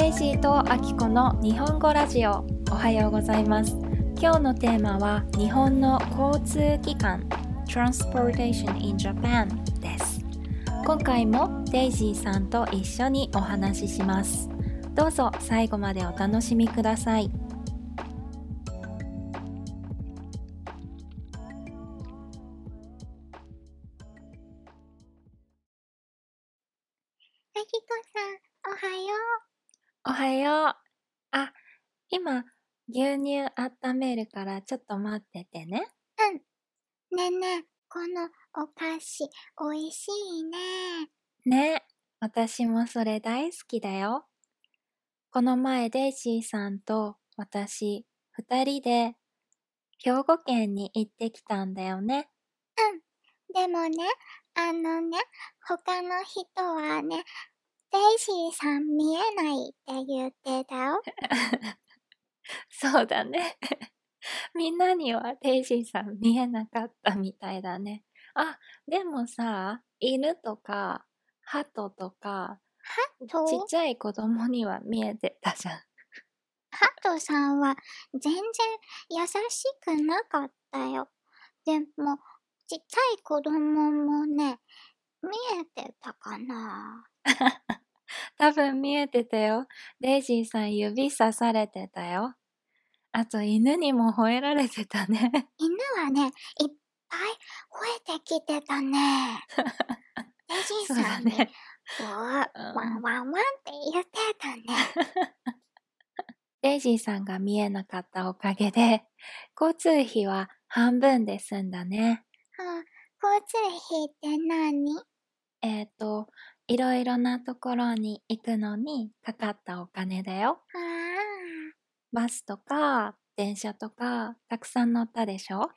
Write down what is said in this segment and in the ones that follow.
デイジーとアキコの日本語ラジオ。おはようございます。今日のテーマは日本の交通機関。Transportation in Japan です。今回もデイジーさんと一緒にお話しします。どうぞ最後までお楽しみください。牛乳温めるからちょっと待っててねう。ねえねえ、このお菓子、おいしいね。ね私もそれ大好きだよ。この前デイジーさんと私二人で兵庫県に行ってきたんだよね。でもね、あのね、他の人はね、デイジーさん見えないって言ってたよ。そうだね。みんなにはデイジーさん見えなかったみたいだね。あ、でもさ、犬とか鳩とかとちっちゃい子供には見えてたじゃん。ハトさんは全然優しくなかったよ。でも、ちっちゃい子供もね、見えてたかな。多分見えてたよ。デイジーさん指さされてたよ。あと犬にも吠えられてたね。犬はね、いっぱい吠えてきてたね。デイジさんに、だね。うわうんワンワンワンって言ってたね。デ イジーさんが見えなかったおかげで、交通費は半分で済んだね。あ交通費って何？えっ、と、いろいろなところに行くのにかかったお金だよ。ああ。バスとか電車とかたくさん乗ったでしょ？うん。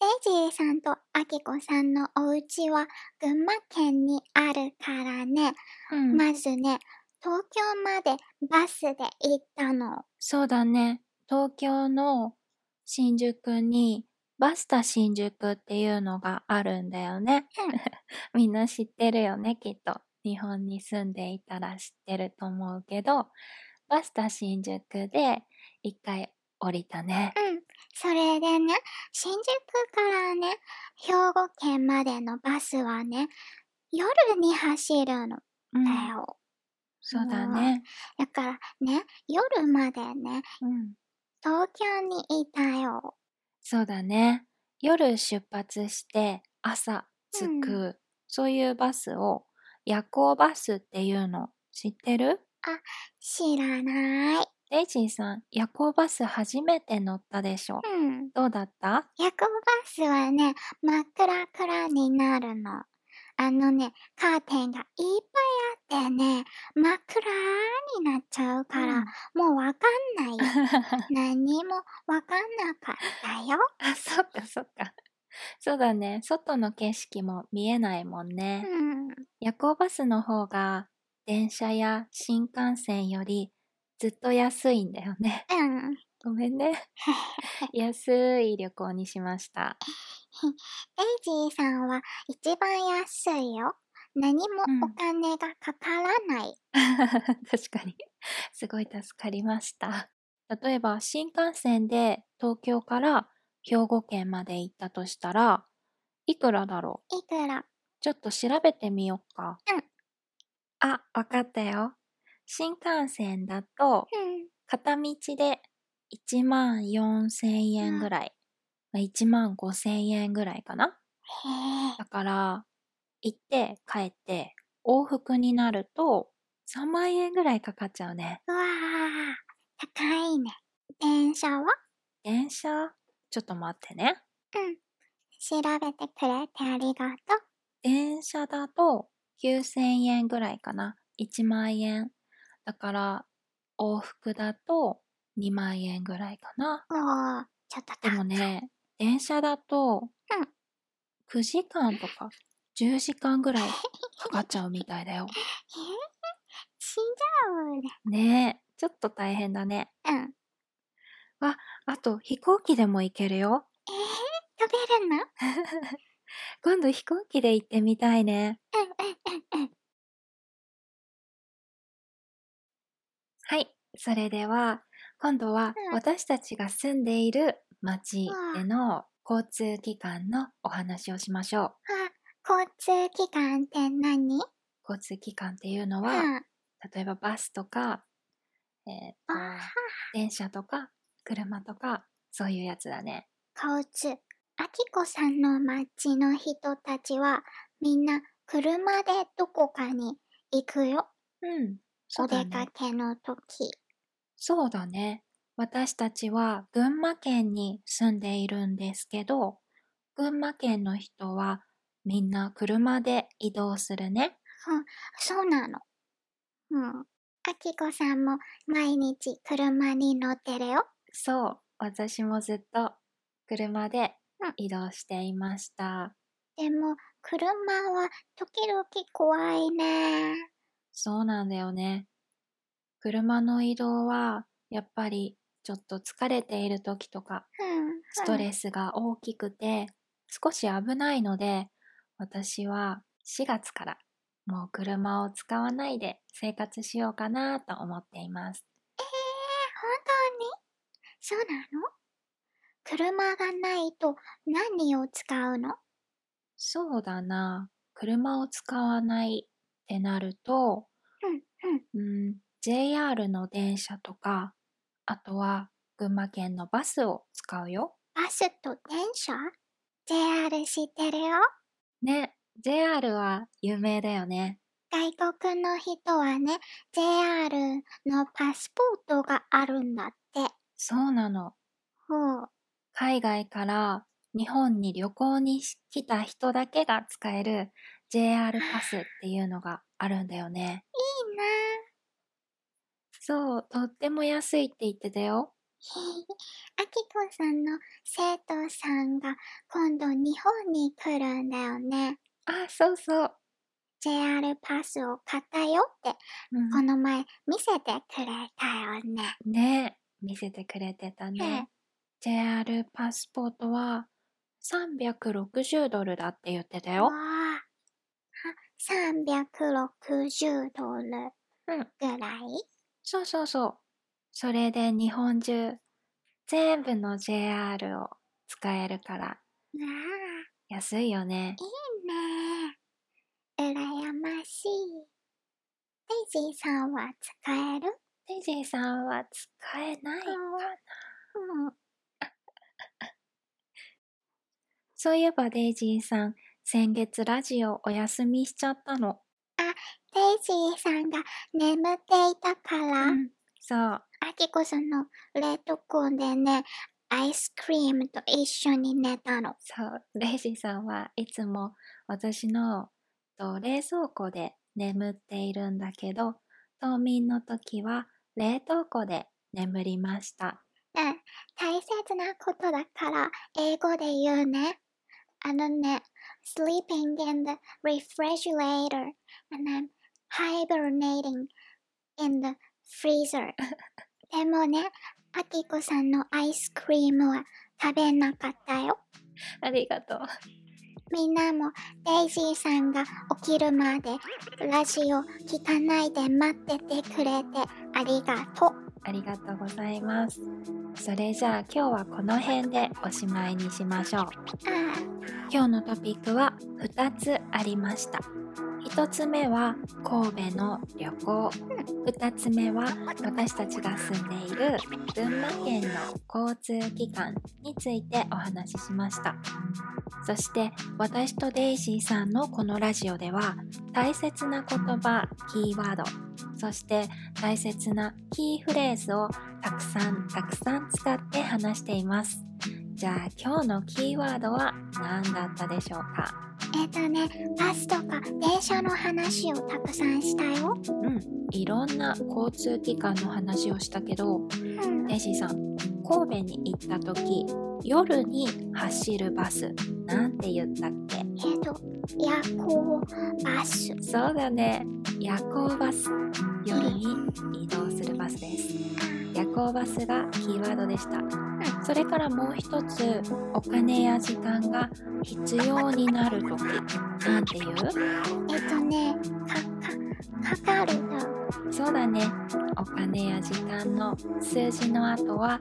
デイジーさんとアキコさんのお家は群馬県にあるからね。うんまずね、東京までバスで行ったの。そうだね。東京の新宿にバスタ新宿っていうのがあるんだよね。みんな知ってるよね、きっと。日本に住んでいたら知ってると思うけど、バスタ新宿で一回降りたね。うん。それでね、新宿からね、兵庫県までのバスはね、夜に走るのうんだよ。そうだね。だからね、夜までね、うん。東京にいたよ。そうだね。夜出発して朝着く、うそういうバスを夜行バスっていうの知ってる？知らない。デイジーさん、夜行バス初めて乗ったでしょ？うん。どうだった？夜行バスはね、真っ暗暗になるの。あのね、カーテンがいっぱいあってね、真っ暗になっちゃうから、もうわかんないよ。何もわかんなかったよ。あ、そっかそっか。そうだね。外の景色も見えないもんうね。ん。夜行バスの方が電車や新幹線よりずっと安いんだよね。うん。ごめんね。安い旅行にしました。デイジーさんは一番安いよ。何もうんお金がかからない。確かに。すごい助かりました。例えば新幹線で東京から兵庫県まで行ったとしたらいくらだろう？いくら？ちょっと調べてみようか。うんあ、わかったよ。新幹線だとうん。片道で1万4千円ぐらい。まあ1万5千円ぐらいかな。だから、行って帰って往復になると3万円ぐらいかかっちゃうね。うわー、高いね。電車は？電車？ちょっと待ってね。うん。調べてくれてありがとう。電車だと9000円ぐらいかな。1万円。だから往復だと2万円ぐらいかな。もう、ちょっとでもね、電車だとうん9時間とか10時間ぐらいかかっちゃうみたいだよ。え死んじゃうね。ちょっと大変だね。うん。あと飛行機でも行けるよ。えー、飛べるの？今度飛行機で行ってみたいね。はい、それでは今度はうん私たちが住んでいる町での交通機関のお話をしましょう。あ、交通機関って何？交通機関っていうのうは、ん。例えばバスとか、えーとあ電車とか車とかそういうやつだね。交通。あきこさんの町の人たちはみんな車でどこかに行くよ。うん、うだね。出かけの時。そうだね。私たちは群馬県に住んでいるんですけど、群馬県の人はみんな車で移動するね。そうなの。うん。あきこさんも毎日車に乗ってるよ。そう、私もずっと車でうん移動していました。でも、車は時々怖いね。そうなんだよね。車の移動はやっぱりちょっと疲れている時とかうん。ストレスが大きくて少し危ないので私は4月からもう車を使わないで生活しようかなと思っています。えー、本当に？そうなの？車がないと何を使うの？そうだな。車を使わないってなると、うん、うん。うん、JR の電車とか、あとは群馬県のバスを使うよ。バスと電車 ?JR 知ってるよ。ね、JR は有名だよね。外国の人はね、JR のパスポートがあるんだって。そうなの。ほう。海外から日本に旅行に来た人だけが使える JR パスっていうのがあるんだよね。いいなそう、とっても安いって言ってたよ。あきこさんの生徒さんが今度日本に来るんだよね。あ、そうそう。JR パスを買ったよって、うんこの前見せてくれたよね。ね見せてくれてたうんね。JR パスポートは360ドルだって言ってたよ。わあ。360ドルうん、ぐらい？そうそうそう。それで日本中全部の JR を使えるからわあ、安いよね。いいね。羨ましい。デイジーさんは使える？デイジーさんは使えないかな。うん。そういえばデイジーさん、先月ラジオお休みしちゃったの。デイジーさんが眠っていたから、うん、そう。あきこさんの冷凍庫でね、アイスクリームと一緒に寝たの。そう、レイジーさんはいつも私のと冷蔵庫で眠っているんだけど、冬眠の時は冷凍庫で眠りました。うん、大切なことだから英語で言うね。あのね、sleeping in the refrigerator and I'm hibernating in the freezer. でもね、あきこさんのアイスクリームは食べなかったよ。ありがとう。 みんなもデイジーさんが起きるまでラジオ聞かないで待っててくれてありがとう。ありがとうございます。それじゃあ今日はこの辺でおしまいにしましょう。あ今日のトピックは2つありました。1つ目は神戸の旅行。2つ目は私たちが住んでいる群馬県の交通機関についてお話ししました。そして私とデイジーさんのこのラジオでは大切な言葉、キーワード、そして大切なキーフレーズをたくさんたくさん使って話しています。じゃあ今日のキーワードは何だったでしょうか？えっとね、バスとか電車の話をたくさんしたよ。うん、いろんな交通機関の話をしたけど、うん、さん、神戸に行った時、夜に走るバス、なんて言ったっけ？えっと、夜行バス。そうだね、夜行バス。夜に移動するバスです。夜行バスがキーワードでした。それからもう一つ、お金や時間が必要になる時、なんて言う？えっとね、か、か、るの。そうだね。お金や時間の数字の後は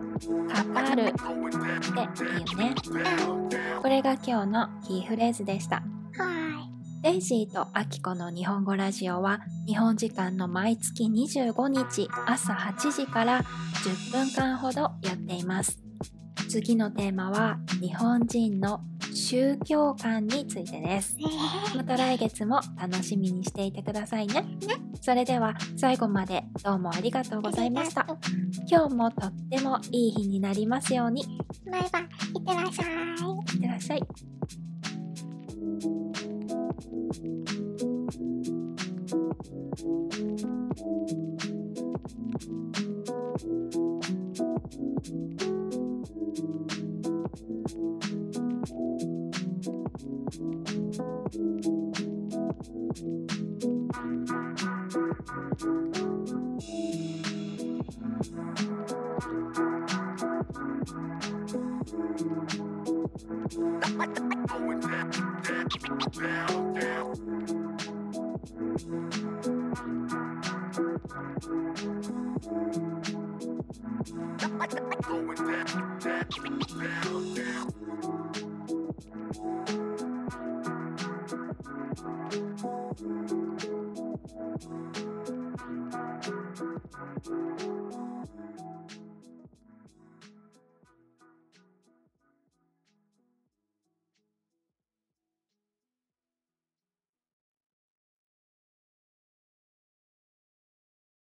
かかるでいいよね。これが今日のキーフレーズでした。はデイジーとアキコの日本語ラジオは日本時間の毎月25日朝8時から10分間ほどやっています。次のテーマは日本人の宗教観についてです。また来月も楽しみにしていてくださいね。それでは最後までどうもありがとうございました。今日もとってもいい日になりますように。いバイバイ。いってらっしゃい。ってらっしゃい。バイ